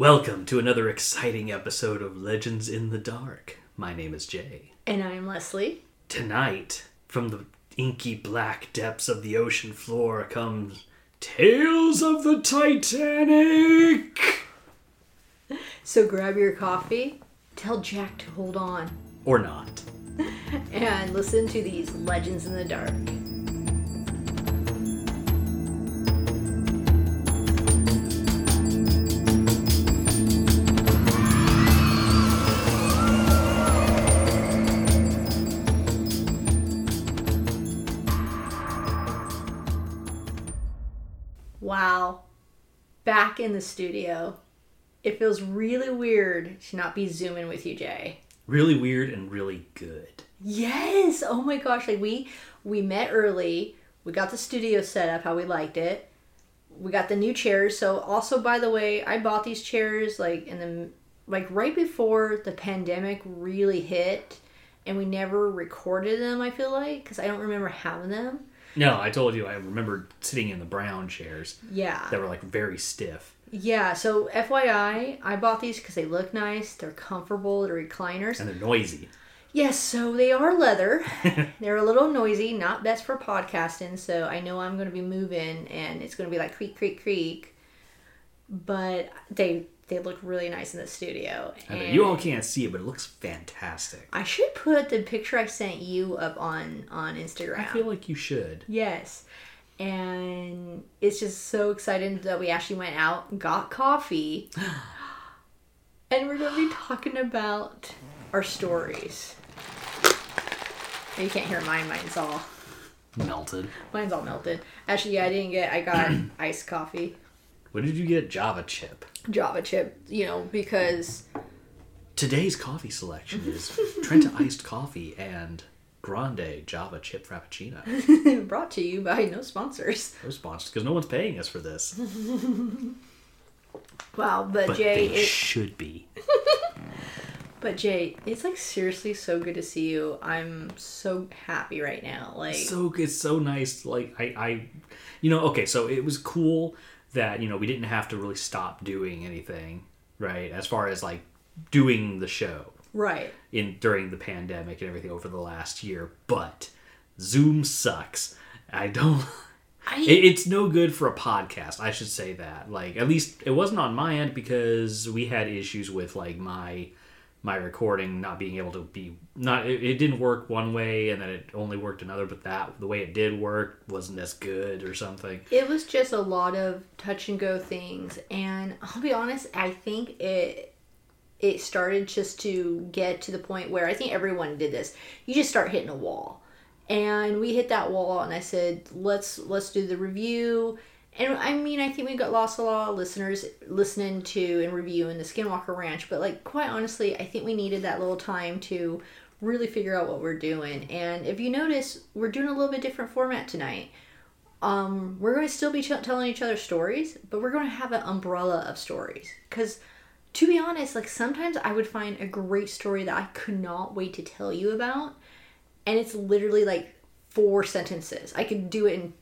Welcome to another exciting episode of Legends in the Dark. My name is Jay. And I'm Leslie. Tonight, from the inky black depths of the ocean floor comes Tales of the Titanic! So grab your coffee, tell Jack to hold on, Or not. and listen to these Legends in the Dark. Back in the studio. It feels really weird to not be zooming with you, Jay. Really weird and really good. Yes. Oh my gosh. Like we we met early. We got the studio set up how we liked it. We got the new chairs. So also by the way, I bought these chairs like in the like right before the pandemic really hit and we never recorded them, I feel like, cuz I don't remember having them. No, I told you I remember sitting in the brown chairs Yeah. that were like very stiff. Yeah, so FYI, I bought these because they look nice, they're comfortable, they're recliners. And they're noisy. Yes, so they are leather. they're a little noisy, not best for podcasting, so I know I'm going to be moving and it's going to be like creak, creak, creak. But they they look really nice in the studio. I know And you all can't see it, but it looks fantastic. I should put the picture I sent you up on on Instagram. I feel like you should. Yes. And it's just so exciting that we actually went out, got coffee, and we're going to be talking about our stories. You can't hear mine, mine's all Melted. mine's all melted. Actually, yeah, I didn't get I got iced coffee. What did you get? Java chip. Java chip, you know, because Today's coffee selection is Trenta iced coffee and Grande Java chip frappuccino. brought to you by no sponsors. No sponsors because no one's paying us for this, Wow, but, but Jay, it, should be. but Jay, it's like seriously so good to see you. I'm so happy right now. Like So it's so nice. Like I, I, you know, okay. So it was cool that you know we didn't have to really stop doing anything, right? As far as like doing the show right. in during the pandemic and everything over the last year, but Zoom sucks. I don't. I It, it's no good for a podcast. I should say that. Like at least it wasn't on my end because we had issues with like my my recording not being able to be not it, it didn't work one way and then it only worked another but that the way it did work wasn't as good or something It was just a lot of touch and go things, and I'll be honest. I think it it started just to get to the point where I think everyone did this. You just start hitting a wall, and we hit that wall, and I said, "Let's let's do the review." And I mean, I think we got lost a lot of listeners listening to and reviewing the Skinwalker Ranch, but like quite honestly, I think we needed that little time to really figure out what we're doing. And if you notice, we're doing a little bit different format tonight um, we're going to still be telling each other stories, but we're going to have an umbrella of stories. Because, to be honest, like sometimes I would find a great story that I could not wait to tell you about, and it's literally like four sentences. I could do it in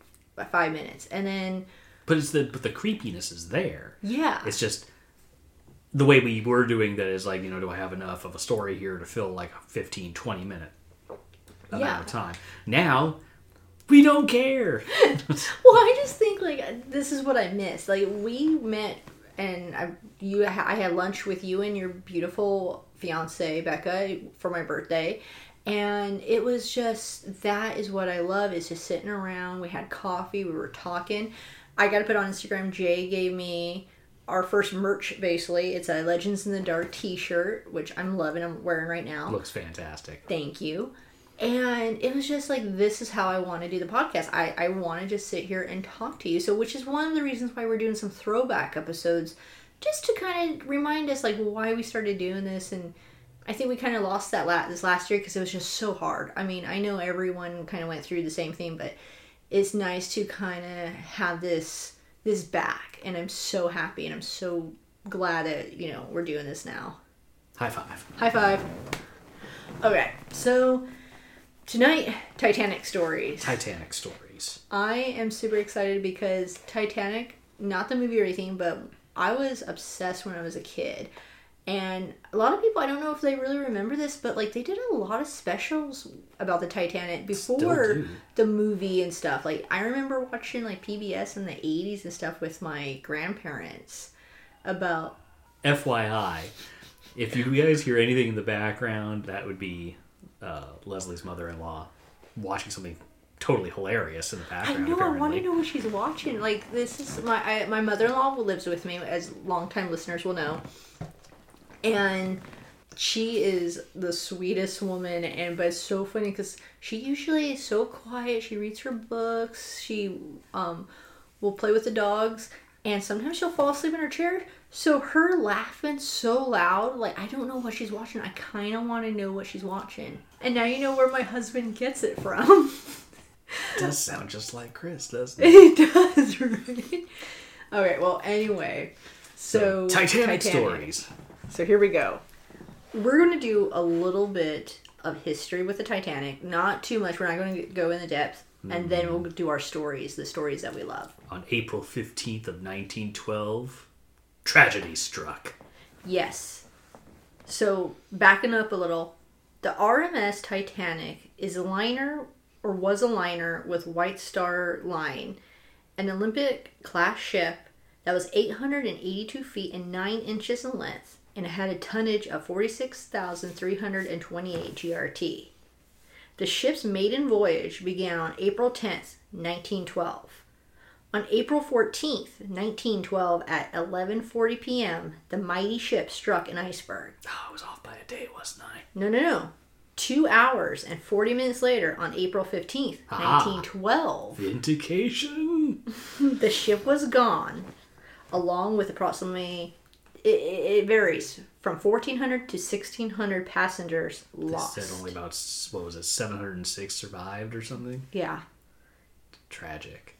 five minutes, and then but it's the but the creepiness is there yeah, it's just the way we were doing that is like you know do i have enough of a story here to fill like a 15 20 minute amount Yeah. of time now we don't care Well, I just think like this is what I miss. Like we met and I you I had lunch with you and your beautiful fiance Becca for my birthday. And it was just that is what I love is just sitting around. We had coffee, we were talking. I got to put on Instagram Jay gave me our first merch basically. It's a Legends in the Dark t-shirt, which I'm loving. I'm wearing right now. looks fantastic Thank you. And it was just like, this is how I want to do the podcast. I, I want to just sit here and talk to you. So, which is one of the reasons why we're doing some throwback episodes, just to kind of remind us, like, why we started doing this. And I think we kind of lost that la- this last year because it was just so hard. I mean, I know everyone kind of went through the same thing, but it's nice to kind of have this this back. And I'm so happy and I'm so glad that, you know, we're doing this now. high five High five. Okay, so tonight, Titanic stories. titanic stories I am super excited because Titanic, not the movie or anything, but I was obsessed when I was a kid. And a lot of people, I don't know if they really remember this, but like they did a lot of specials about the Titanic before the movie and stuff. Like I remember watching like PBS in the 80s and stuff with my grandparents about FYI, if you guys hear anything in the background, that would be uh, Leslie's mother-in-law watching something totally hilarious in the background. I know. I want to know what she's watching. Like this is my I, my mother in law lives with me, as longtime listeners will know, and she is the sweetest woman. And but it's so funny because she usually is so quiet. She reads her books. She um will play with the dogs, and sometimes she'll fall asleep in her chair. So her laughing so loud, like I don't know what she's watching. I kind of want to know what she's watching. And now you know where my husband gets it from. It does sound just like Chris, doesn't it? It does, right? All right. Well, anyway, so Titanic, stories. So here we go. We're going to do a little bit of history with the Titanic. Not too much. We're not going to go in the depth, and then we'll mm-hmm. do our stories, the stories that we love. On April 15th of 1912, tragedy struck. Yes. So backing up a little, the RMS Titanic is a liner or was a liner with White Star Line, an Olympic class ship that was 882 feet and 9 inches in length, and it had a tonnage of 46,328 GRT. The ship's maiden voyage began on April 10th, 1912. On April 14th, 1912 at 11:40 p.m., the mighty ship struck an iceberg. Oh, I was off by a day, wasn't I? No, no, no. 2 hours and 40 minutes later on April 15th, Ah. 1912, Vindication. the ship was gone along with approximately it, it varies from 1400 to 1600 passengers They lost. said only about what was it, 706 survived or something. Yeah. Tragic.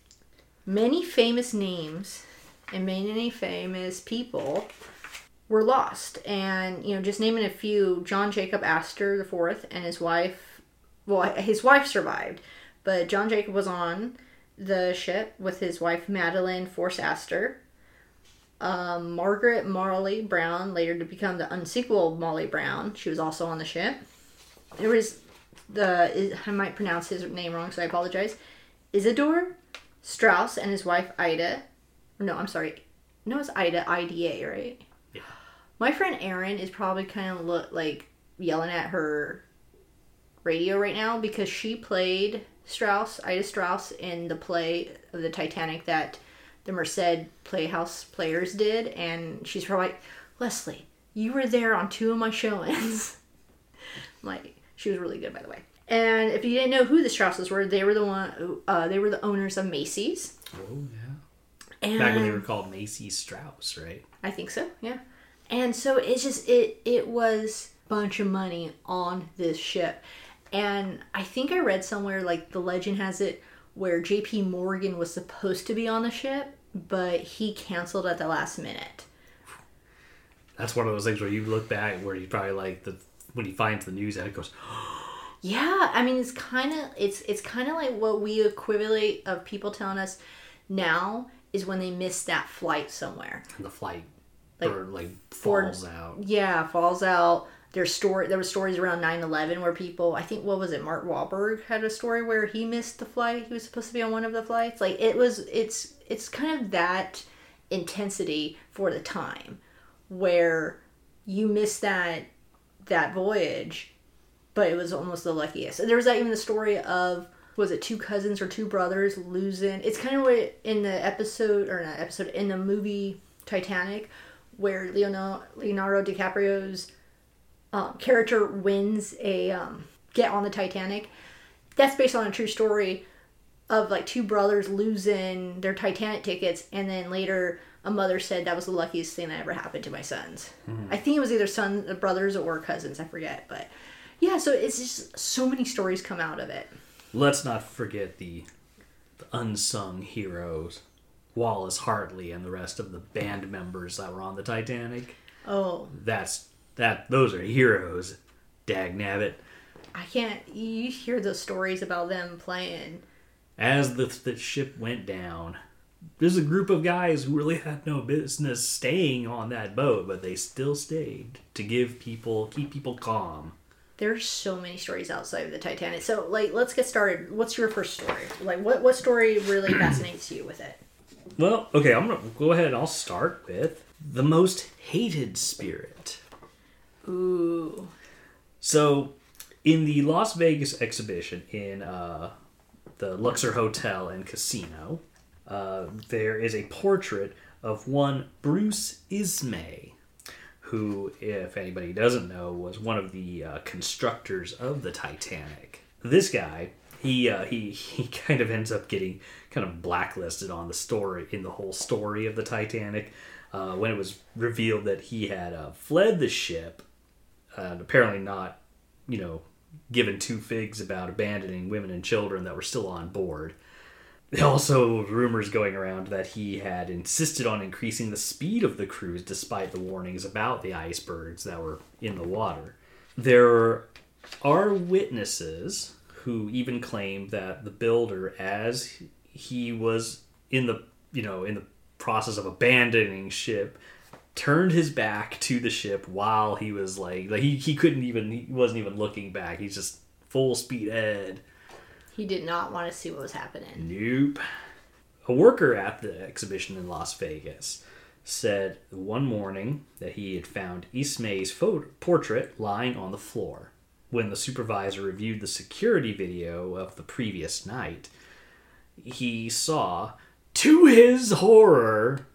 many famous names and many famous people were lost and you know just naming a few john jacob astor the fourth and his wife well his wife survived but john jacob was on the ship with his wife madeline force astor um, margaret marley brown later to become the unsinkable molly brown she was also on the ship there was the i might pronounce his name wrong so i apologize isidor Straus and his wife Ida. No, I'm sorry. No, it's Ida. IDA, right? Yeah. My friend Erin is probably kind of look like yelling at her radio right now because she played Straus, Ida Straus, in the play of the Titanic that the Merced Playhouse players did, and she's probably like, Leslie, you were there on two of my showings. like, she was really good, by the way. And if you didn't know who the Strauses were, they were the one. Uh, they were the owners of Macy's. Oh yeah. And Back when they were called Macy's Straus, right? I think so, yeah. And so it's just it it was a bunch of money on this ship. And I think I read somewhere like the legend has it where JP Morgan was supposed to be on the ship, but he canceled at the last minute. That's one of those things where you look back where you probably like the when he finds the news and it goes, Yeah, I mean it's kind of it's it's kind of like what we equivalent of people telling us now is when they miss that flight somewhere. and the flight Like, or like falls out. Yeah, falls out. There's story. There were stories around 9/11 where people. I think what was it? Mark Wahlberg had a story where he missed the flight. He was supposed to be on one of the flights. Like it was. It's it's kind of that intensity for the time, where you miss that that voyage, but it was almost the luckiest. There was that even the story of was it two cousins or two brothers losing? It's kind of what in the episode or not episode in the movie Titanic, where Leonardo, Leonardo DiCaprio's um, character wins a um, get on the Titanic. That's based on a true story of like two brothers losing their Titanic tickets, and then later a mother said that was the luckiest thing that ever happened to my sons. I think it was either son, brothers, or cousins. I forget, but yeah. So it's just so many stories come out of it. Let's not forget the, the unsung heroes, Wallace Hartley and the rest of the band members that were on the Titanic. Oh, That's that. Those are heroes. Dag nabbit. I can't. You hear those stories about them playing. As the, the ship went down, there's a group of guys who really had no business staying on that boat, but they still stayed to give people keep people calm. There's so many stories outside of the Titanic. So, like, let's get started. What's your first story? Like, what what story really fascinates you with it? Well, okay, I'm gonna go ahead and I'll start with the most hated spirit. Ooh. So, in the Las Vegas exhibition in uh, the Luxor Hotel and Casino, uh, there is a portrait of one Bruce Ismay, who, if anybody doesn't know, was one of the uh, constructors of the Titanic. This guy, he uh, he he kind of ends up getting kind of blacklisted on the story in the whole story of the Titanic uh, when it was revealed that he had uh, fled the ship and apparently not, you know, given two figs about abandoning women and children that were still on board. Also, rumors going around that he had insisted on increasing the speed of the cruise despite the warnings about the icebergs that were in the water. There are witnesses who even claim that the builder, as he was in the you know in the process of abandoning ship, turned his back to the ship while he was like like he, he couldn't even he wasn't even looking back. He's just full speed ahead. He did not want to see what was happening. Nope. A worker at the exhibition in Las Vegas said one morning that he had found Ismay's photo- portrait lying on the floor. When the supervisor reviewed the security video of the previous night, he saw, to his horror,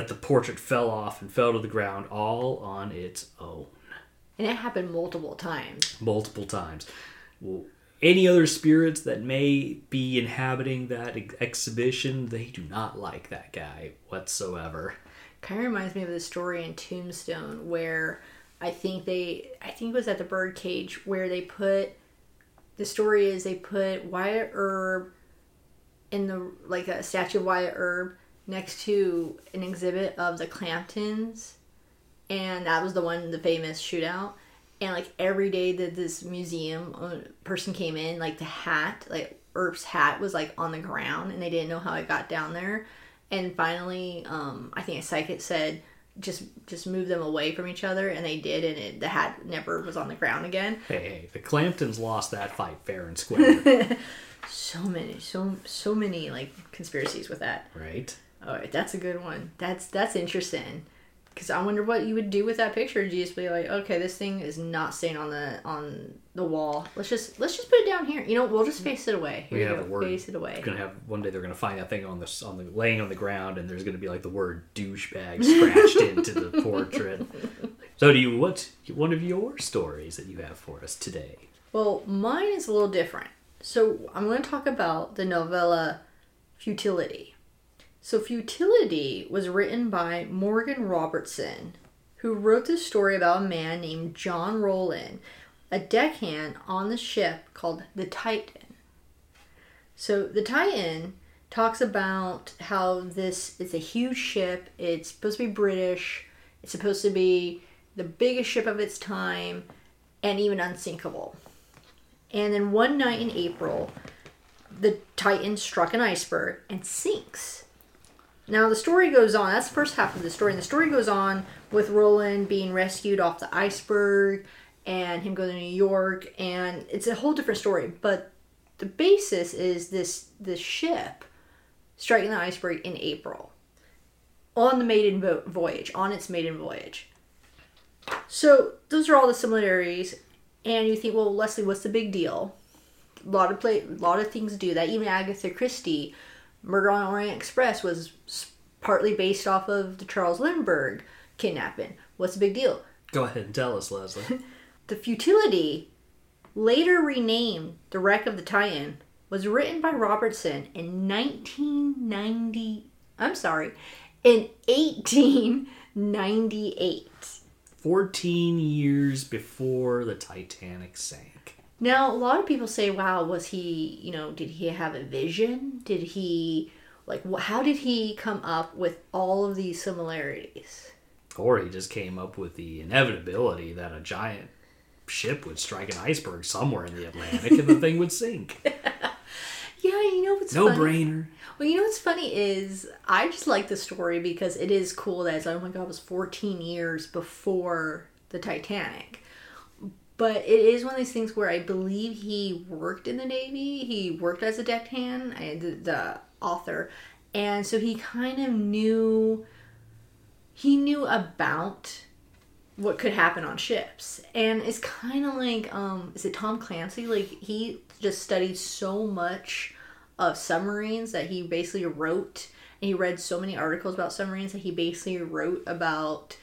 that the portrait fell off and fell to the ground all on its own. And it happened multiple times. Multiple times. Well, any other spirits that may be inhabiting that ex- exhibition, they do not like that guy whatsoever. Kind of reminds me of the story in Tombstone where I think they, I think it was at the birdcage where they put, the story is they put Wyatt Earp in the, like a statue of Wyatt Earp next to an exhibit of the Clantons. And that was the one, the famous shootout. And like every day that this museum uh, person came in, like the hat, like Earp's hat was like on the ground and they didn't know how it got down there. And finally, um, I think a psychic said, just just move them away from each other and they did and it, the hat never was on the ground again Hey, hey, the Clantons lost that fight fair and square, so many so so many like conspiracies with that right? All right that's a good one that's that's interesting because i wonder what you would do with that picture do you just be like okay this thing is not staying on the on the wall let's just let's just put it down here you know we'll just face it away here We you have go a word. face it away It's gonna have one day they're gonna find that thing on this on the laying on the ground, and there's gonna be like the word douchebag scratched into the portrait. So, do you what's one of your stories that you have for us today? Well, mine is a little different. So I'm going to talk about the novella Futility. So Futility was written by Morgan Robertson, who wrote this story about a man named John Rowland, a deckhand on the ship called the Titan. So the Titan talks about how this is a huge ship. It's supposed to be British. It's supposed to be the biggest ship of its time and even unsinkable. And then one night in April, the Titan struck an iceberg and sinks. Now the story goes on. That's the first half of the story. And the story goes on with Rowland being rescued off the iceberg and him going to New York, and it's a whole different story. But the basis is this this ship striking the iceberg in April on the maiden voyage, on its maiden voyage. So those are all the similarities, and you think, well, Leslie, what's the big deal? A lot of play, a lot of things do that. Even Agatha Christie, Murder on Orient Express was partly based off of the Charles Lindbergh kidnapping. What's the big deal? Go ahead and tell us, Leslie. The Futility, later renamed The Wreck of the Titan, was written by Robertson in 1990. I'm sorry, in 1898. 14 years before the Titanic sank. Now, a lot of people say, wow, was he, you know, did he have a vision? Did he, like, how did he come up with all of these similarities? Or he just came up with the inevitability that a giant ship would strike an iceberg somewhere in the Atlantic and the thing would sink. Yeah, you know what's No funny? brainer. Well, you know what's funny is I just like the story because it is cool that it's oh my god, it was 14 years before the Titanic. But it is one of these things where I believe he worked in the Navy. He worked as a deckhand, I- the, the author, and so he kind of knew. He knew about what could happen on ships, and it's kind of like um, is it Tom Clancy? Like he just studied so much of submarines that he basically wrote and he read so many articles about submarines that he basically wrote about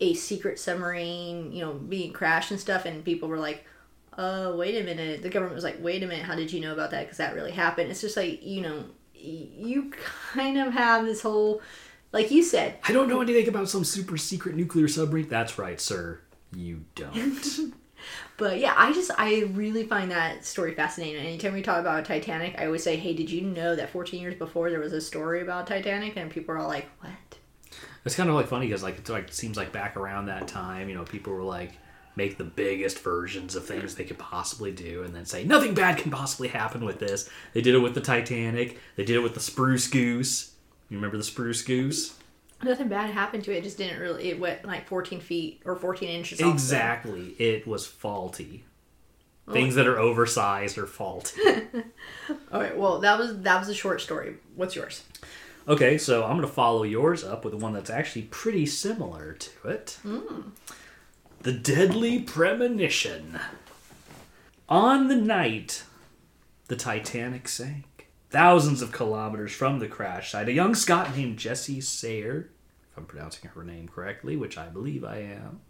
a secret submarine you know being crashed and stuff and people were like oh wait a minute the government was like wait a minute how did you know about that because that really happened it's just like you know you kind of have this whole like you said I don't know anything about some super secret nuclear submarine. That's right, sir. You don't. But yeah, I just I really find that story fascinating. Anytime we talk about Titanic, I always say, "Hey, did you know that 14 years before there was a story about Titanic?" And people are all like, "What?" It's kind of like funny because like it's like it seems like back around that time, you know, people were like make the biggest versions of things they could possibly do, and then say nothing bad can possibly happen with this. They did it with the Titanic. They did it with the Spruce Goose. You remember the Spruce Goose? Nothing bad happened to it. It just didn't really. It went like 14 feet or 14 inches. Exactly. It was faulty. Things that are oversized are faulty. All right. Well, that was that was a short story. What's yours? Okay, so I'm going to follow yours up with one that's actually pretty similar to it. Hmm. The Deadly Premonition. On the night the Titanic sank, thousands of kilometers from the crash site, a young Scot named Jesse Sayer, if I'm pronouncing her name correctly, which I believe I am,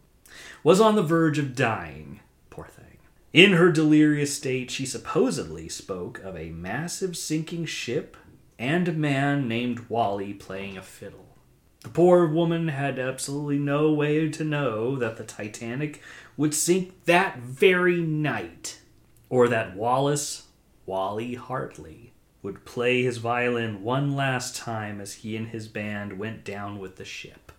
was on the verge of dying. Poor thing. In her delirious state, she supposedly spoke of a massive sinking ship and a man named Wally playing a fiddle. The poor woman had absolutely no way to know that the Titanic would sink that very night, or that Wallace, Wally Hartley, would play his violin one last time as he and his band went down with the ship.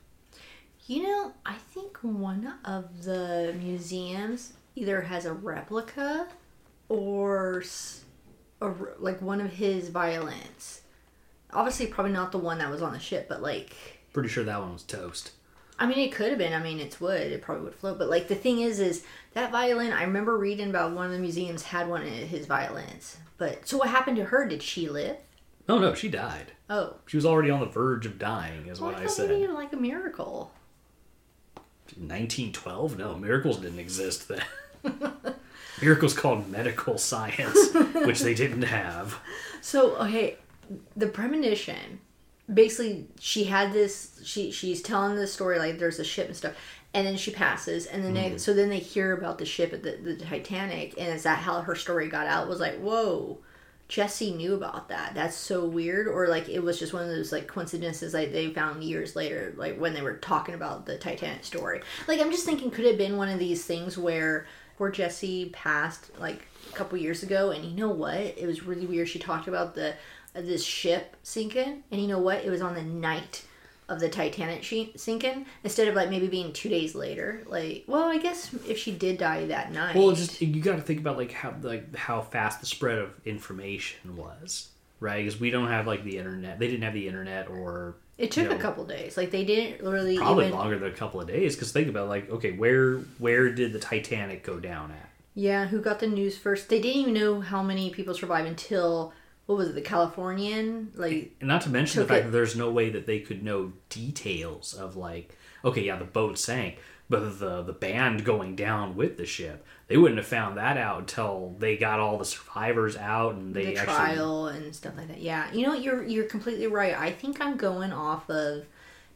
You know, I think one of the museums either has a replica or a, like one of his violins. Obviously, probably not the one that was on the ship, but like, Pretty sure that one was toast. I mean, it could have been. I mean, it's wood; it probably would float. But like, the thing is, is that violin? I remember reading about one of the museums had one of his violins. But so, what happened to her? Did she live? Oh no, she died. Oh, She was already on the verge of dying, is well, what I I said. like a miracle. 1912? No, miracles didn't exist then. miracles called medical science, which they didn't have. So okay, the premonition. Basically, she had this. She she's telling the story like there's a ship and stuff, and then she passes, and then they, mm. so then they hear about the ship at the, the Titanic, and is that how her story got out? Was like whoa, Jesse knew about that. That's so weird, or like it was just one of those like coincidences like they found years later, like when they were talking about the Titanic story. Like I'm just thinking, could it have been one of these things where where Jesse passed like a couple years ago, and you know what? It was really weird. She talked about the this ship sinking, and you know what? It was on the night of the Titanic she- sinking instead of like maybe being two days later. Like, well, I guess if she did die that night, Well, just you got to think about like how like how fast the spread of information was, right? Because we don't have like the internet. They didn't have the internet, or it took you know, a couple days. Like they didn't really probably even. longer than a couple of days. Because think about like okay, where where did the Titanic go down at? Yeah, who got the news first? They didn't even know how many people survived until what was it, the Californian? Like, And not to mention the fact it- that there's no way that they could know details of like, okay, yeah, the boat sank, but the the band going down with the ship, they wouldn't have found that out until they got all the survivors out and they the actually. trial and stuff like that. Yeah, you know? You're you're completely right. I think I'm going off of.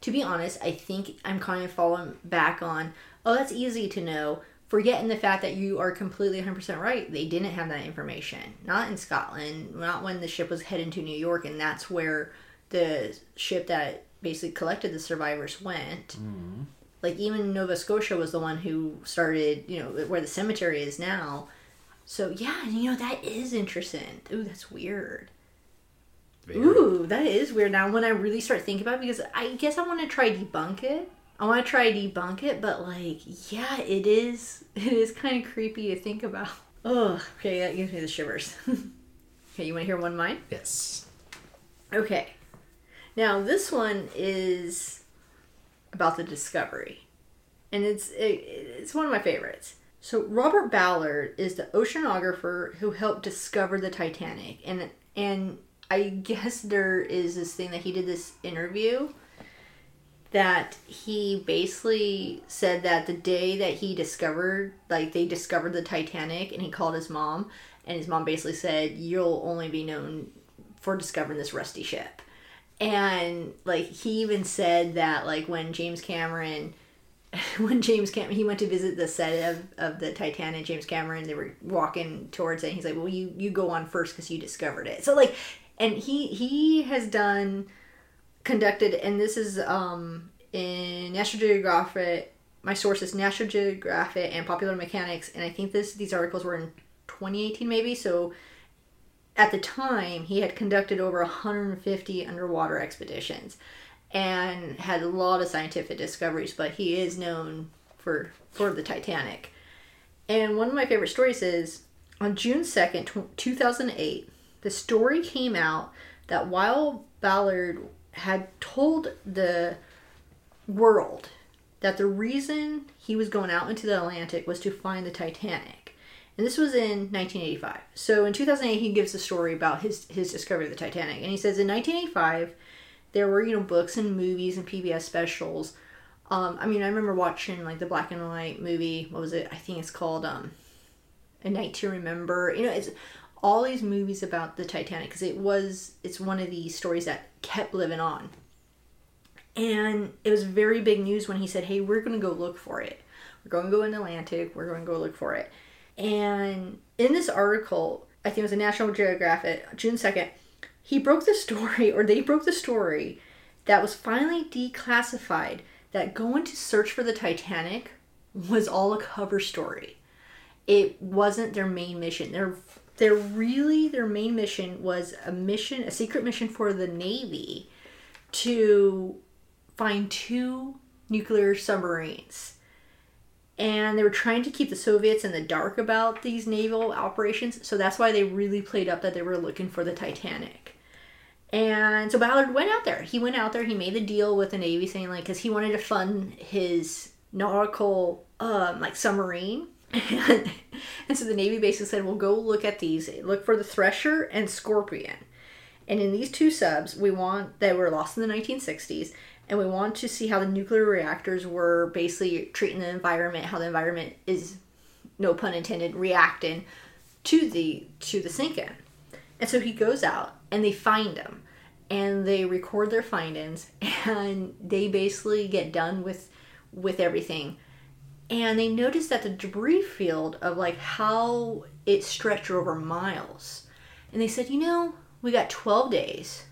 To be honest, I think I'm kind of falling back on. Oh, that's easy to know. Forgetting the fact that you are completely 100% right. They didn't have that information. Not in Scotland. Not when the ship was heading to New York, and that's where the ship that basically collected the survivors went. Mm-hmm. Like even Nova Scotia was the one who started, you know, where the cemetery is now. So yeah, you know that is interesting. Ooh, that's weird. Very- Ooh, that is weird. Now when I really start thinking about it, because I guess I want to try debunk it. I want to try debunk it, but like, yeah, it is. It is kind of creepy to think about. Oh, okay, that gives me the shivers. Okay, you want to hear one of mine? Yes. Okay. Now this one is about the discovery, and it's it, it's one of my favorites. So Robert Ballard is the oceanographer who helped discover the Titanic, and and I guess there is this thing that he did this interview that he basically said that the day that he discovered like they discovered the Titanic and he called his mom and his mom basically said you'll only be known for discovering this rusty ship. And like he even said that like when James Cameron when James Cameron he went to visit the set of, of the Titanic James Cameron they were walking towards it and he's like well you you go on first because you discovered it. So like and he he has done conducted and this is um in National Geographic my source is National Geographic and Popular Mechanics and I think this these articles were in 2018 maybe so at the time he had conducted over 150 underwater expeditions and had a lot of scientific discoveries but he is known for for the Titanic. And one of my favorite stories is on June 2nd 2008 the story came out that while Ballard had told the world that the reason he was going out into the Atlantic was to find the Titanic. And this was in 1985. So in 2008, he gives a story about his, his discovery of the Titanic. And he says in 1985, there were, you know, books and movies and PBS specials. Um, I mean, I remember watching like the black and white movie. What was it? I think it's called um, A Night to Remember. You know, it's all these movies about the Titanic because it was it's one of these stories that kept living on. And it was very big news when he said, "Hey, we're going to go look for it. We're going to go in the Atlantic. We're going to go look for it." And in this article, I think it was a National Geographic, June second, he broke the story, or they broke the story, that was finally declassified. That going to search for the Titanic was all a cover story. It wasn't their main mission. Their their really their main mission was a mission, a secret mission for the Navy to find two nuclear submarines. And they were trying to keep the Soviets in the dark about these naval operations, so that's why they really played up that they were looking for the Titanic. And so Ballard went out there. He went out there. He made the deal with the Navy, saying like, because he wanted to fund his nautical um, like submarine and, and so the Navy basically said, "Well, go look at these. Look for the Thresher and Scorpion." And in these two subs, we want that were lost in the 1960s, and we want to see how the nuclear reactors were basically treating the environment, how the environment is, no pun intended, reacting to the to the sinking. And so he goes out, and they find them, and they record their findings, and they basically get done with with everything and they noticed that the debris field of like how it stretched over miles. And they said you know we got 12 days.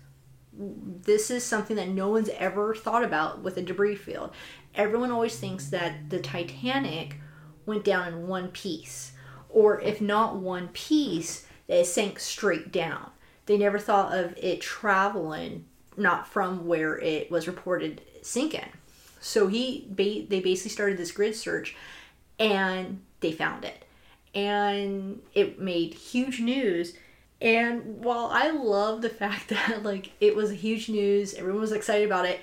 This is something that no one's ever thought about with a debris field. Everyone always thinks that the titanic went down in one piece or if not one piece it sank straight down. They never thought of it traveling not from where it was reported sinking so he ba- they basically started this grid search and they found it. And it made huge news. And while I love the fact that like it was huge news, everyone was excited about it.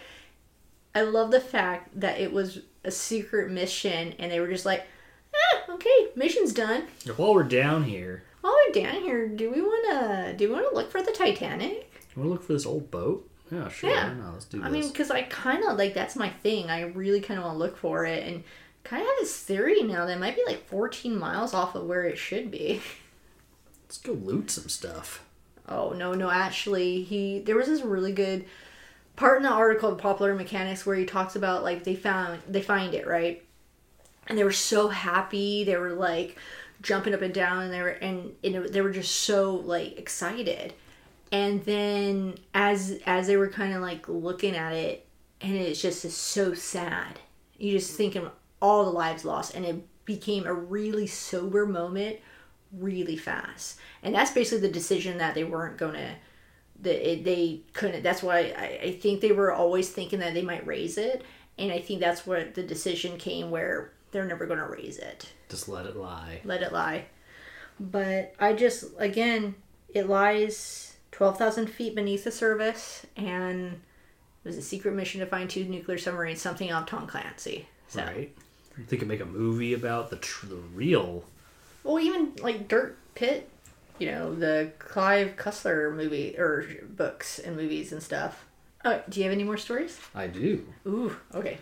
I love the fact that it was a secret mission and they were just like, eh, okay, mission's done. While we're down here, While we're down here, do we wanna do we wanna look for the Titanic? you want to look for this old boat? Yeah, sure. Yeah. let's do this. I mean, because I kind of like that's my thing. I really kind of want to look for it, and kind of have this theory now that it might be like 14 miles off of where it should be. let's go loot some stuff. Oh no, no, actually, he there was this really good part in the article of Popular Mechanics where he talks about like they found they find it right, and they were so happy. They were like jumping up and down, and they were and, and it- they were just so like excited. And then as as they were kind of like looking at it, and it's just is so sad. You just thinking all the lives lost, and it became a really sober moment really fast. And that's basically the decision that they weren't gonna that it, they couldn't. That's why I, I think they were always thinking that they might raise it, and I think that's where the decision came where they're never to raise it. Just let it lie. Let it lie. But I just again, It lies 12,000 feet beneath the surface, and it was a secret mission to find two nuclear submarines, something of Tom Clancy. So. Right. You think could make a movie about the tr- the real? Well, even like Dirk Pitt, you know, the Clive Cussler movie or books and movies and stuff. Oh, do you have any more stories? I do. Ooh, okay.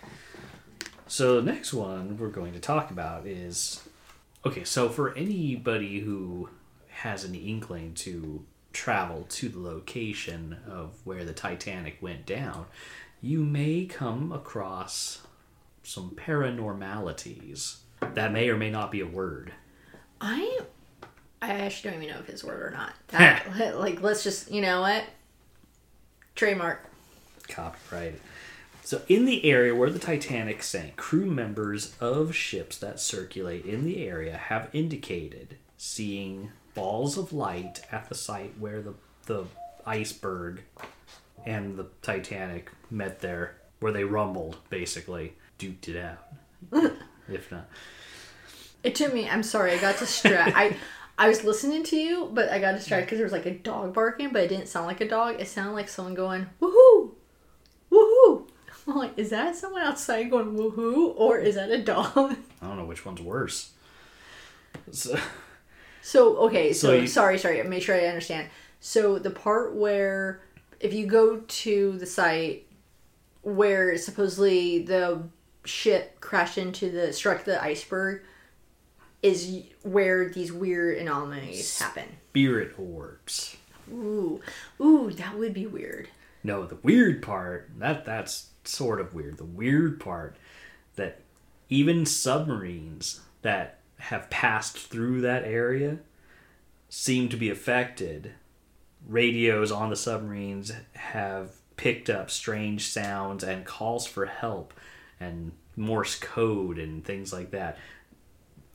So the next one we're going to talk about is okay. So for anybody who has an inkling to travel to the location of where the Titanic went down, you may come across some paranormalities. That may or may not be a word. I I actually don't even know if it's a word or not. That, like, let's just, you know what? Trademark. Copyright. So, in the area where the Titanic sank, crew members of ships that circulate in the area have indicated seeing balls of light at the site where the, the iceberg and the Titanic met there, where they rumbled, basically, duped it out. if not. It took me. I'm sorry. I got distracted. I I was listening to you, but I got distracted because there was like a dog barking, but it didn't sound like a dog. It sounded like someone going woohoo, woohoo. I'm like, is that someone outside going woohoo, or is that a dog? I don't know which one's worse. So, So okay, so, So you- sorry, sorry. Make sure I understand. So the part where if you go to the site where supposedly the ship crashed into the struck the iceberg is where these weird anomalies happen. spirit orbs. Ooh, ooh, that would be weird. No, the weird part that that's sort of weird. The weird part that even submarines that have passed through that area seem to be affected. Radios on the submarines have picked up strange sounds and calls for help and Morse code and things like that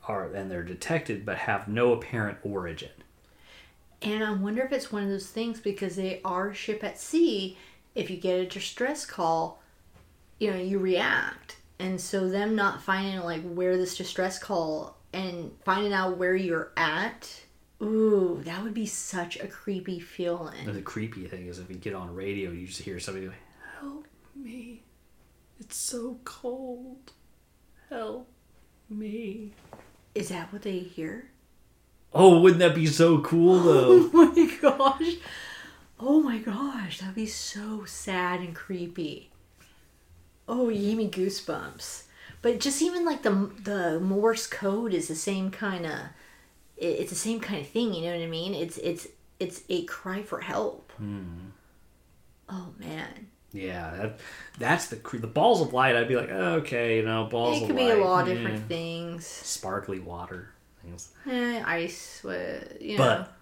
are and they're detected but have no apparent origin. And I wonder if it's one of those things because they are ship at sea. If you get a distress call, you know, you react. And so them not finding like where this distress call and finding out where you're at, ooh, that would be such a creepy And feeling. the creepy thing is if you get on radio, you just hear somebody go, "Help me! It's so cold. Help me!" Is that what they hear? Oh, wouldn't that be so cool oh though? Oh my gosh. Oh my gosh, that'd be so sad and creepy. Oh, you gave me goosebumps. But just even like the the Morse code is the same kind of it's the same kind of thing, you know what I mean? It's it's it's a cry for help. Oh man. yeah, that, that's the the balls of light. I'd be like, oh, okay, you know, balls It could light. be a lot of yeah. different things. Sparkly water things, Eh, ice, what, you know. but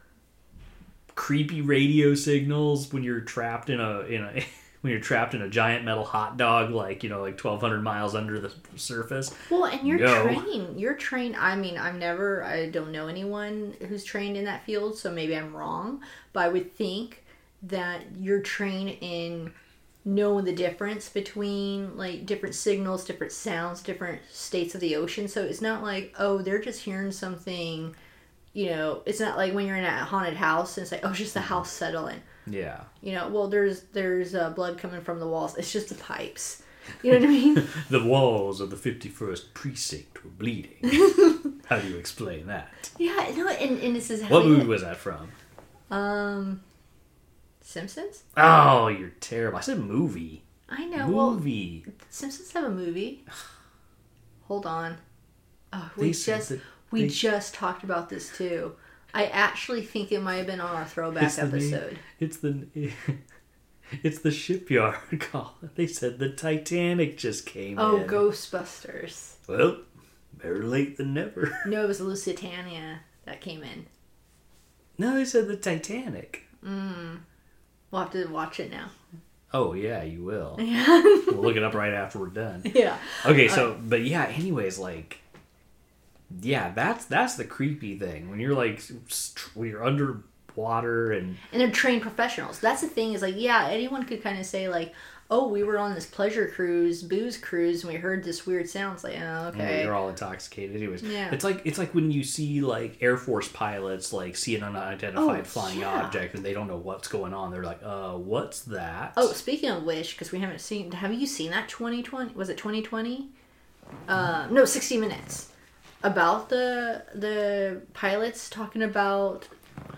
creepy radio signals when you're trapped in a in a. When you're trapped in a giant metal hot dog, like you know, like twelve hundred miles under the surface, Well, and you're No. trained. You're trained. I mean, I'm never, I don't know anyone who's trained in that field, so maybe I'm wrong. But I would think that you're trained in knowing the difference between like different signals, different sounds, different states of the ocean. So it's not like, oh, they're just hearing something. You know, it's not like when you're in a haunted house and it's like, oh, it's just the mm-hmm. house settling. Yeah, You know, well, there's there's uh, blood coming from the walls. It's just the pipes. You know what I mean? The walls of the 51st precinct were bleeding. How do you explain that? Yeah, no, and, and this is how What movie was that from? Um, Simpsons. Oh, you're terrible. I said movie. I know. Well, movie. Simpsons have a movie. Hold on. Oh, we They just we they- just talked about this too. I actually think it might have been on our throwback It's episode. It's the it's the shipyard call. They said the Titanic just came Oh, in. Ghostbusters. Well, better late than never. No, it was Lusitania that came in. No, they said the Titanic. Mm. We'll have to watch it now. Oh yeah, you will. Yeah. we'll look it up right after we're done. yeah. Okay, so but yeah, anyways, like yeah, that's that's the creepy thing when you're like when you're underwater and and they're trained professionals. That's the thing is like, yeah, anyone could kind of say like, oh, we were on this pleasure cruise, booze cruise, and we heard this weird sound. It's like, oh, Yeah, okay. You're all intoxicated. Anyways, Yeah. it's like it's like when you see like Air Force pilots like see an unidentified Oh, flying yeah. object and they don't know what's going on. They're like, uh, what's that? Oh, speaking of which, because we haven't seen, have you seen that 2020? Was it 2020? Uh, no, 60 Minutes. About the the pilots talking about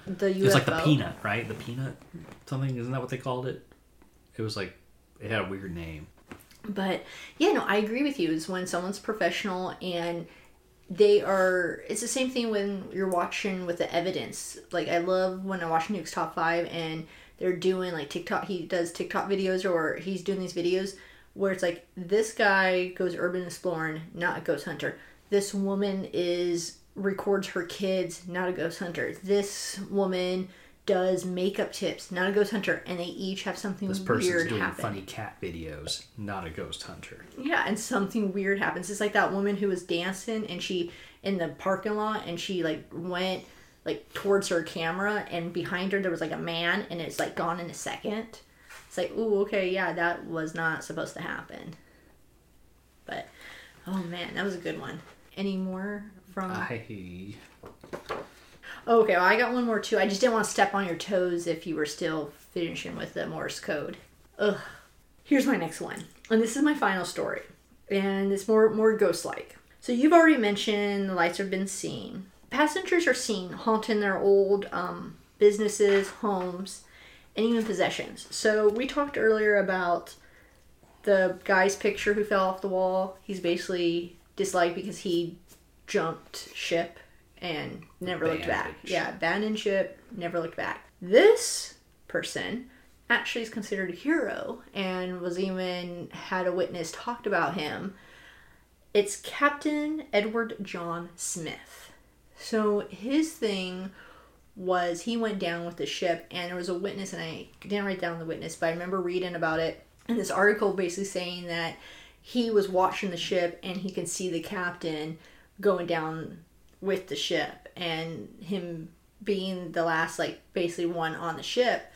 the UFO. it's like the peanut, right? The peanut something. Isn't that what they called it? It was like it had a weird name. But yeah, no, I agree with you. Is when someone's professional and they are. It's the same thing when you're watching with the evidence. Like I love when I watch Nuke's Top Five and they're doing like TikTok. He does TikTok videos or he's doing these videos where it's like this guy goes urban exploring, not a ghost hunter. This woman is records her kids, not a ghost hunter. This woman does makeup tips, not a ghost hunter, and they each have something weird. This person's weird doing happen. funny cat videos, not a ghost hunter. Yeah, and something weird happens. It's like that woman who was dancing and she in the parking lot and she like went like towards her camera and behind her there was like a man and it's like gone in a second. It's like, ooh, okay, yeah, that was not supposed to happen. But oh man, that was a good one. Any more from I Oh, okay, well, I got one more too. I just didn't want to step on your toes if you were still finishing with the Morse code. Ugh. Here's my next one, and this is my final story, and it's more more ghost-like. So you've already mentioned the lights have been seen. Passengers are seen haunting their old um, businesses, homes, and even possessions. So we talked earlier about the guy's picture who fell off the wall. He's basically disliked because he jumped ship and never looked back. Yeah, abandoned ship, never looked back. This person actually is considered a hero and was even had a witness talked about him. It's Captain Edward John Smith. So his thing was he went down with the ship and there was a witness and I didn't write down the witness, but I remember reading about it in this article basically saying that he was watching the ship and he can see the captain going down with the ship and him being the last like basically one on the ship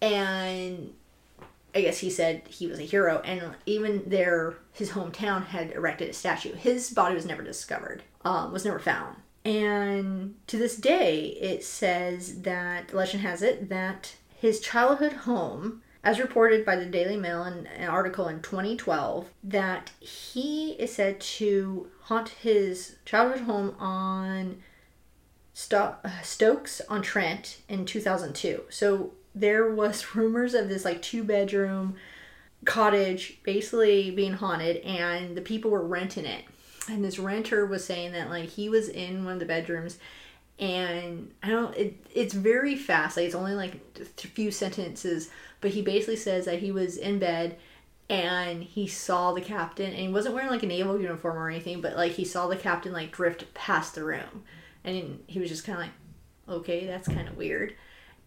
and I guess he said he was a hero, and even there, his hometown had erected a statue. His body was never discovered, um, was never found. And to this day, it says that legend has it that his childhood home, as reported by the Daily Mail in an article in 2012, that he is said to haunt his childhood home on Stokes on Trent in 2002. So there was rumors of this like two bedroom cottage basically being haunted and the people were renting it. And this renter was saying that like he was in one of the bedrooms and I don't it, it's very fast. Like it's only like a few sentences, but he basically says that he was in bed and he saw the captain and he wasn't wearing like a naval uniform or anything, but like he saw the captain like drift past the room. And he was just kind of like, okay, that's kind of weird.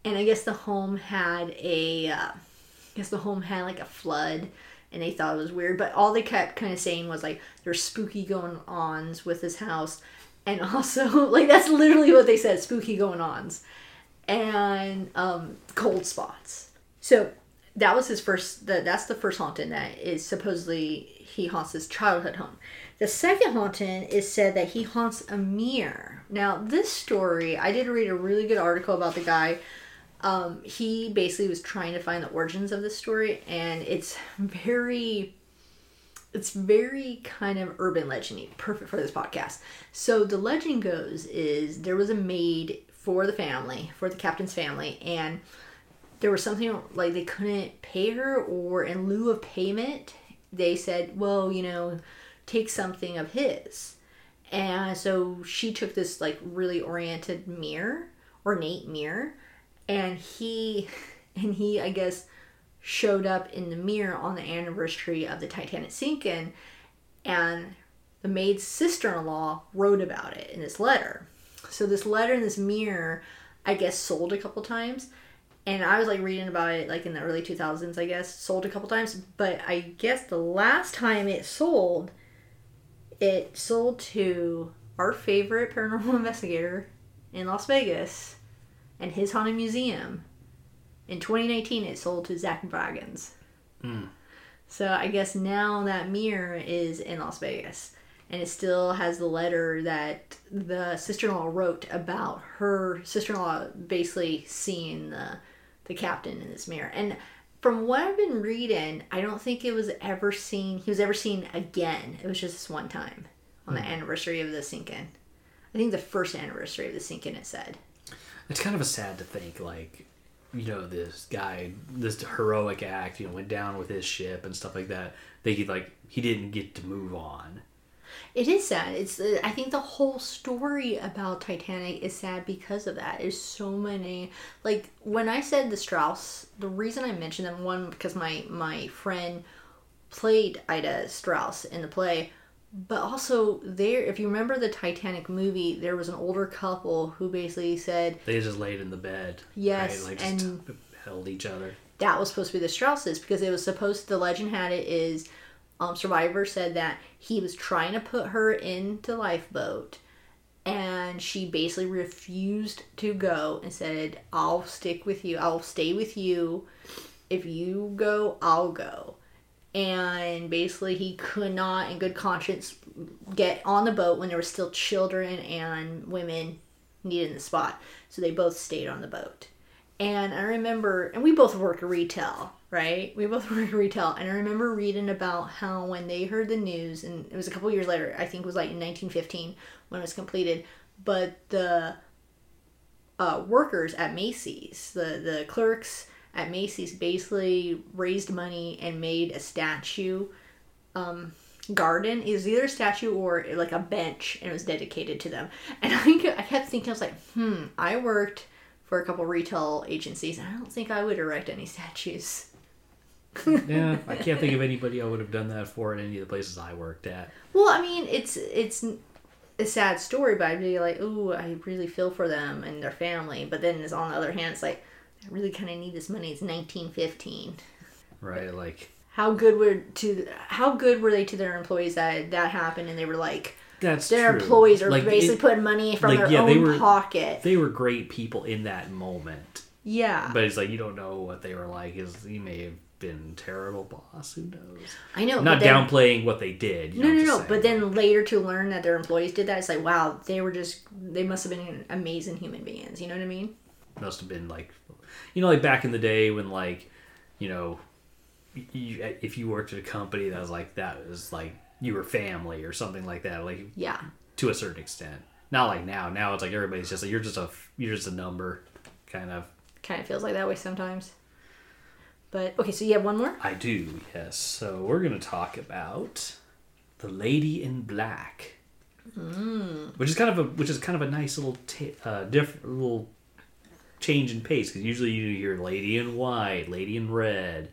And I guess the home had a, uh, I guess the home had like a flood, and they thought it was weird. But all they kept kind of saying was like, there's spooky going ons with this house, and also like that's literally what they said, spooky going ons, and um, cold spots. So that was his first. The, that's the first haunting that is supposedly he haunts his childhood home. The second haunting is said that he haunts a mirror. Now, this story, I did read a really good article about the guy. Um, he basically was trying to find the origins of this story, and it's very, it's very kind of urban legendy. Perfect for this podcast. So the legend goes is there was a maid for the family, for the captain's family, and there was something like they couldn't pay her, or in lieu of payment, they said, well, you know, take something of his. And so she took this like really oriented mirror, ornate mirror, and he and he I guess showed up in the mirror on the anniversary of the Titanic sinking and the maid's sister-in-law wrote about it in this letter. So this letter and this mirror I guess sold a couple times and I was like reading about it like in the early 2000s I guess sold a couple times but I guess the last time it sold it sold to our favorite paranormal investigator in Las Vegas and his haunted museum. In 2019, it sold to Zak Bagans. Hmm. So I guess now that mirror is in Las Vegas. And it still has the letter that the sister in law wrote about her sister in law basically seeing the the captain in this mirror. And from what I've been reading, I don't think it was ever seen he was ever seen again. It was just this one time on the hmm. anniversary of the sinking. I think the first anniversary of the sinking it said. It's kind of a sad to think, like, you know, this guy, this heroic act, you know, went down with his ship and stuff like that. They he like he didn't get to move on. It is sad. It's uh, I think the whole story about Titanic is sad because of that. There's so many like when I said the Straus, the reason I mentioned them one because my my friend played Ida Straus in the play, but also there if you remember the Titanic movie, there was an older couple who basically said They just laid in the bed. Yes, right? like just and- held each other. that was supposed to be the Strauses because it was supposed the legend had it is um, Survivor said that he was trying to put her into lifeboat and she basically refused to go and said I'll stick with you. I'll stay with you. If you go I'll go. And basically he could not in good conscience get on the boat when there were still children and women needed in the spot. So they both stayed on the boat. And I remember, and we both work retail, right? We both work in retail. And I remember reading about how when they heard the news, and it was a couple years later, I think it was like in 1915 when it was completed, but the uh, workers at Macy's, the, the clerks at Macy's basically raised money and made a statue um, garden. It was either a statue or like a bench, and it was dedicated to them. And I, I kept thinking, I was like, hmm, I worked for a couple retail agencies, and I don't think I would erect any statues. Yeah, I can't think of anybody I would have done that for at any of the places I worked at. Well, I mean, it's it's a sad story, but I'd be like, ooh, I really feel for them and their family. But then, it's, on the other hand, it's like, I really kind of need this money. It's 1915. Right, like How good were to how good were they to their employees that that happened, and they were like, that's their true. employees are Like, basically it- putting money from like, their yeah, they own were- pocket. they were great people in that moment. yeah, But it's like you don't know what they were like. Is he may have been terrible boss? Who knows? I know. I'm not then, downplaying what they did. You No, know, no, no. just But then later to learn that their employees did that, it's like, wow, they were just, they must have been amazing human beings. You know what I mean? must have been like, you know, like back in the day when like, you know, you, if you worked at a company that was like that was like you were family or something like that, like Yeah. to a certain extent. Not like now. Now it's like everybody's just like you're just a you're just a number, kind of. Kind of feels like that way sometimes. But, okay, so you have one more? I do, yes. So we're gonna talk about the Lady in Black, mm. which is kind of a which is kind of a nice little ta- uh, different little change in pace because usually you hear Lady in White, Lady in Red,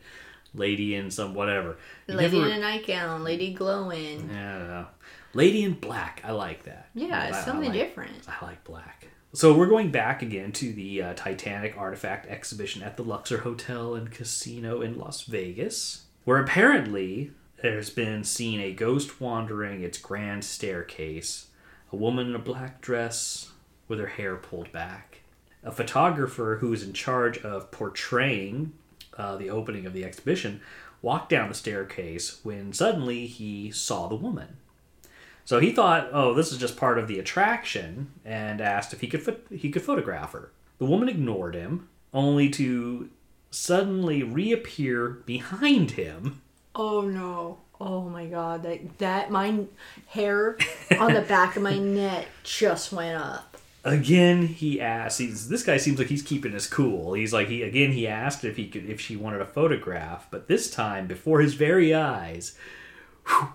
Lady in some whatever. You Lady never- in a nightgown, lady glowing. Yeah, I don't know. Lady in Black. I like that. Yeah, I- it's I something like- different. I like black. So we're going back again to the uh, Titanic artifact exhibition at the Luxor Hotel and Casino in Las Vegas, where apparently there's been seen a ghost wandering its grand staircase, a woman in a black dress with her hair pulled back, a photographer who is in charge of portraying uh, the opening of the exhibition walked down the staircase when suddenly he saw the woman. So he thought, "Oh, this is just part of the attraction," and asked if he could he could photograph her. The woman ignored him, only to suddenly reappear behind him. Oh, no. Oh, my God. That, that, my hair on the back of my neck just went up. Again, he asked. He's, this guy seems like he's keeping his cool. He's like he again. He asked if he could if she wanted a photograph, but this time before his very eyes, whew,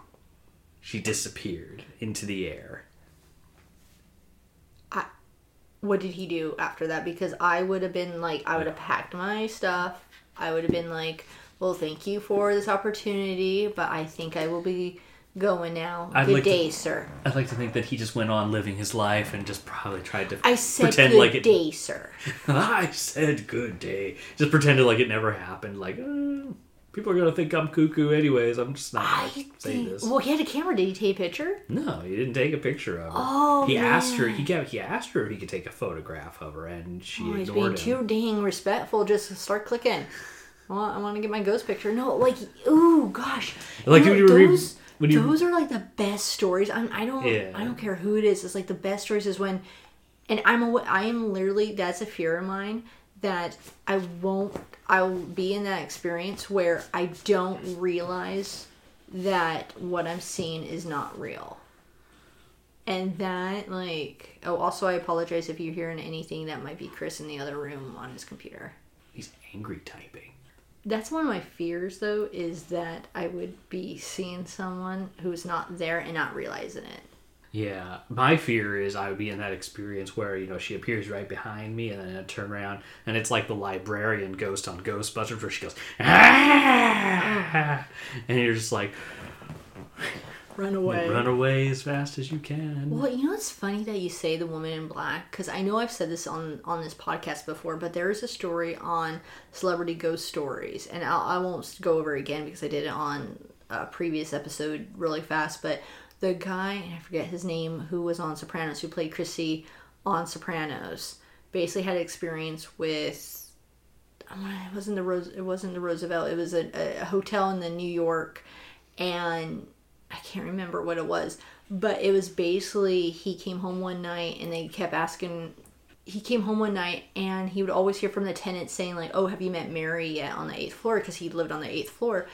she disappeared into the air. what did he do after that? Because I would have been like, I would have packed my stuff. I would have been like, well, thank you for this opportunity, but I think I will be going now. I'd good like to- day, sir. I'd like to think that he just went on living his life and just probably tried to I said pretend good like it. day, sir. I said good day. Just pretended like it never happened. Like uh, people are gonna think I'm cuckoo anyways. I'm just not I gonna say this. Well, he had a camera. Did he take a picture? No, he didn't take a picture of her. Oh, he asked her. He got. He asked her if he could take a photograph of her, and she Oh, he's being him. too dang respectful. Just start clicking. Well, I want to get my ghost picture. No, like, ooh, gosh. Like, You know, you re- those, when you- those are like the best stories. I'm, I don't, Yeah. I don't care who it is. It's like the best stories is when, and I'm, aw- I am literally that's a fear of mine that I won't, I'll be in that experience where I don't realize that what I'm seeing is not real. And that, like, oh, also, I apologize if you're hearing anything that might be Chris in the other room on his computer. He's angry typing. That's one of my fears, though, is that I would be seeing someone who's not there and not realizing it. Yeah, my fear is I would be in that experience where you know she appears right behind me, and then I turn around, and it's like the librarian ghost on Ghostbusters, where she goes, ah! and you're just like, Run away. run away as fast as you can. Well, you know, it's funny that you say the woman in black because I know I've said this on on this podcast before, but there is a story on celebrity ghost stories, and I'll, I won't go over it again because I did it on a previous episode really fast. But the guy, I forget his name, who was on Sopranos, who played Chrissy on Sopranos, basically had experience with. It wasn't the Rose. It wasn't the Roosevelt. It was a, a hotel in the New York, and I can't remember what it was, but it was basically he came home one night and they kept asking. He came home one night and he would always hear from the tenants saying like, "Oh, have you met Mary yet on the eighth floor?" Because he lived on the eighth floor.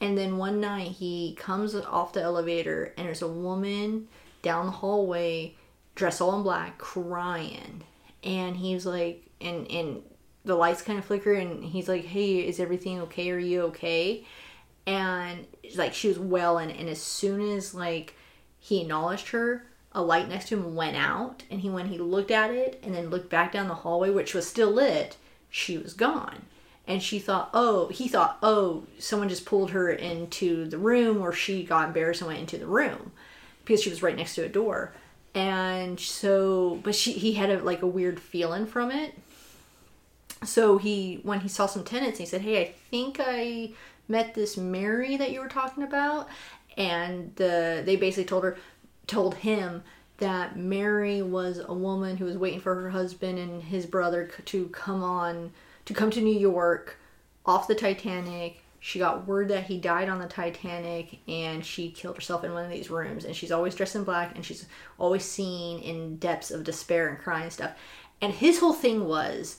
And then one night he comes off the elevator and there's a woman down the hallway dressed all in black crying. And he's like, and and the lights kind of flicker and he's like, "Hey, is everything okay? Are you okay?" and like she was welling and as soon as like he acknowledged her a light next to him went out and he when he looked at it and then looked back down the hallway which was still lit she was gone and she thought oh he thought oh someone just pulled her into the room or she got embarrassed and went into the room because she was right next to a door. And so but she he had a like a weird feeling from it. So he when he saw some tenants he said hey i think i met this mary that you were talking about. And the they basically told her told him that mary was a woman who was waiting for her husband and his brother to come on to come to new york off the titanic. She got word that he died on the titanic and she killed herself in one of these rooms. And she's always dressed in black and she's always seen in depths of despair and crying and stuff. And his whole thing was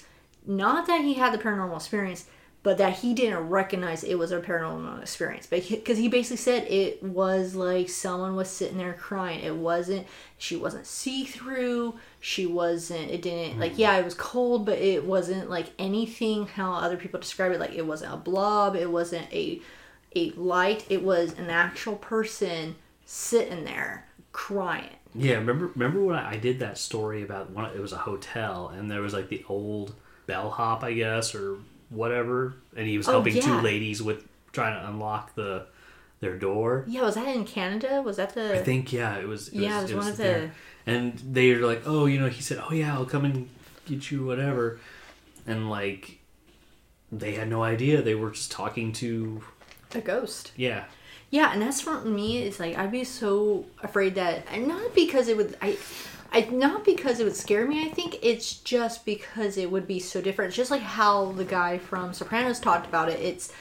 not that he had the paranormal experience, but that he didn't recognize it was a paranormal experience. Because he basically said it was like someone was sitting there crying. It wasn't, she wasn't see through. She wasn't, it didn't, like, hmm. yeah, it was cold, but it wasn't like anything how other people describe it. Like, it wasn't a blob, it wasn't a, a light, it was an actual person sitting there crying. Yeah, remember remember when I, I did that story about one? It was a hotel, and there was like the old bellhop, I guess, or whatever, and he was Oh, helping two ladies with trying to unlock the their door. Yeah, was that in Canada? Was that the. I think yeah, it was. It Yeah, it was one of the- there. And they were like, oh, you know, he said, oh yeah, I'll come and get you whatever, and like, they had no idea they were just talking to a ghost. yeah. Yeah, and that's for me. It's like I'd be so afraid that, and not because it would, I, I not because it would scare me. I think it's just because it would be so different. It's just like how the guy from Sopranos talked about it. It's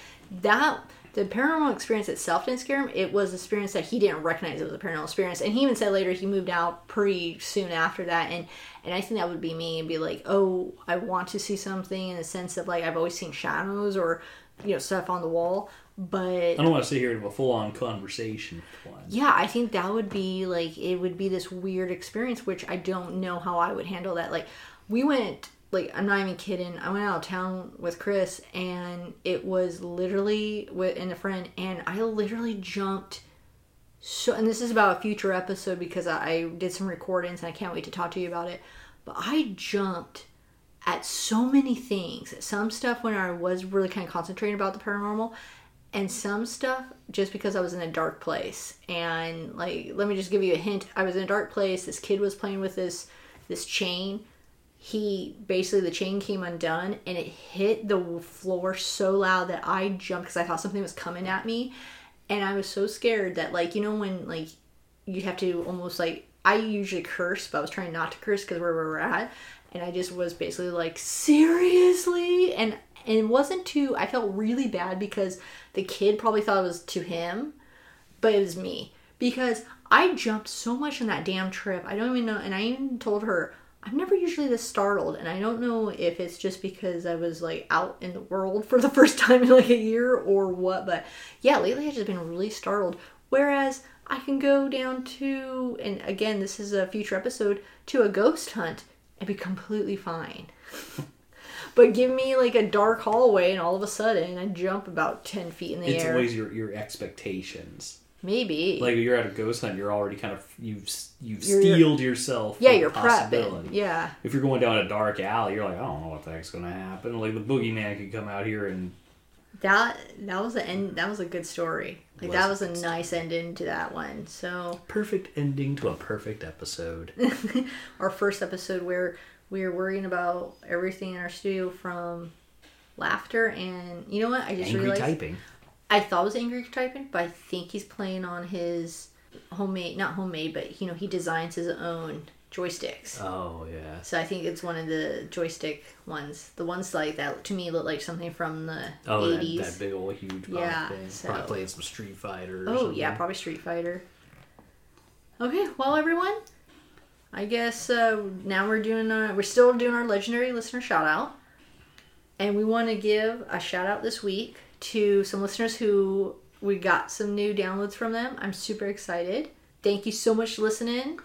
that the paranormal experience itself didn't scare him. It was the experience that he didn't recognize it was a paranormal experience. And he even said later he moved out pretty soon after that. And and I think that would be me and be like, oh, I want to see something in the sense of like I've always seen shadows or you know stuff on the wall, but I don't want to sit here and have a full on conversation yeah, I think that would be like it would be this weird experience, which I don't know how I would handle that. Like we went, like I'm not even kidding. I went out of town with Chris, and it was literally with and a friend, and I literally jumped. So, and this is about a future episode because I, I did some recordings, and I can't wait to talk to you about it. But I jumped at so many things. Some stuff when I was really kind of concentrating about the paranormal, and some stuff just because I was in a dark place. And like, let me just give you a hint. I was in a dark place. This kid was playing with this this chain. He basically the chain came undone and it hit the floor so loud that I jumped because I thought something was coming at me, and I was so scared that like you know when like you have to almost like I usually curse, but I was trying not to curse because where we were at, and I just was basically like seriously, and And it wasn't to, I felt really bad because the kid probably thought it was to him, but it was me. Because I jumped so much on that damn trip. I don't even know. And I even told her, I'm never usually this startled. And I don't know if it's just because I was like out in the world for the first time in like a year or what. But yeah, lately I've just been really startled. Whereas I can go down to, and again, this is a future episode, to a ghost hunt and be completely fine. but give me like a dark hallway, and all of a sudden I jump about 10 feet in the It's air. It's always your, your expectations. Maybe. Like you're at a ghost hunt, you're already kind of you've you've You're- steeled yourself. yeah, you're prepping. Yeah. If you're going down a dark alley, you're like, I don't know what the heck's gonna happen. Like the boogeyman could come out here and That that was a end. That was a good story. Like that was a nice ending to that one. So perfect ending to a perfect episode. our first episode where we were worrying about everything in our studio from laughter and you know what I just Angry realized typing. I thought it was angry typing, but I think he's playing on his homemade, not homemade, but you know he designs his own joysticks. Oh yeah. So I think it's one of the joystick ones. The ones like that to me look like something from the Oh, that, 80s. that big old huge Yeah, thing. so- Probably playing some Street Fighter. Or Oh something. yeah, probably Street Fighter. Okay, well everyone, I guess uh, now we're doing our, we're still doing our legendary listener shout out, and we want to give a shout out this week to some listeners who we got some new downloads from them. I'm super excited. Thank you so much for listening,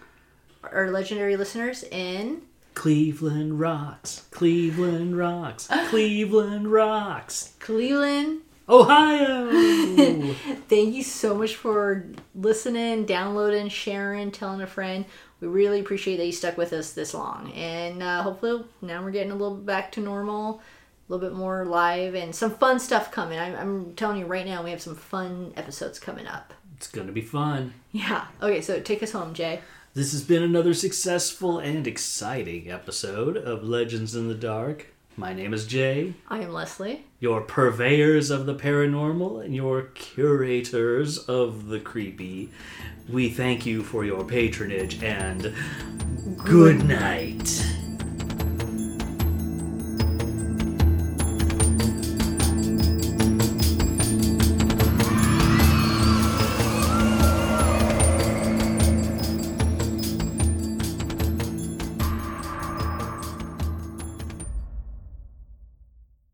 our legendary listeners in Cleveland rocks. Cleveland rocks. Cleveland rocks. Cleveland. Ohio. Thank you so much for listening, downloading, sharing, telling a friend. We really appreciate that you stuck with us this long. And uh, hopefully now we're getting a little bit back to normal, a little bit more live, and some fun stuff coming. I'm, I'm telling you right now, we have some fun episodes coming up. it's gonna be fun. Yeah. Okay, so take us home, Jay. This has been another successful and exciting episode of Legends in the Dark. My name is Jay, I am Leslie. your purveyors of the paranormal and your curators of the creepy. We thank you for your patronage and good night.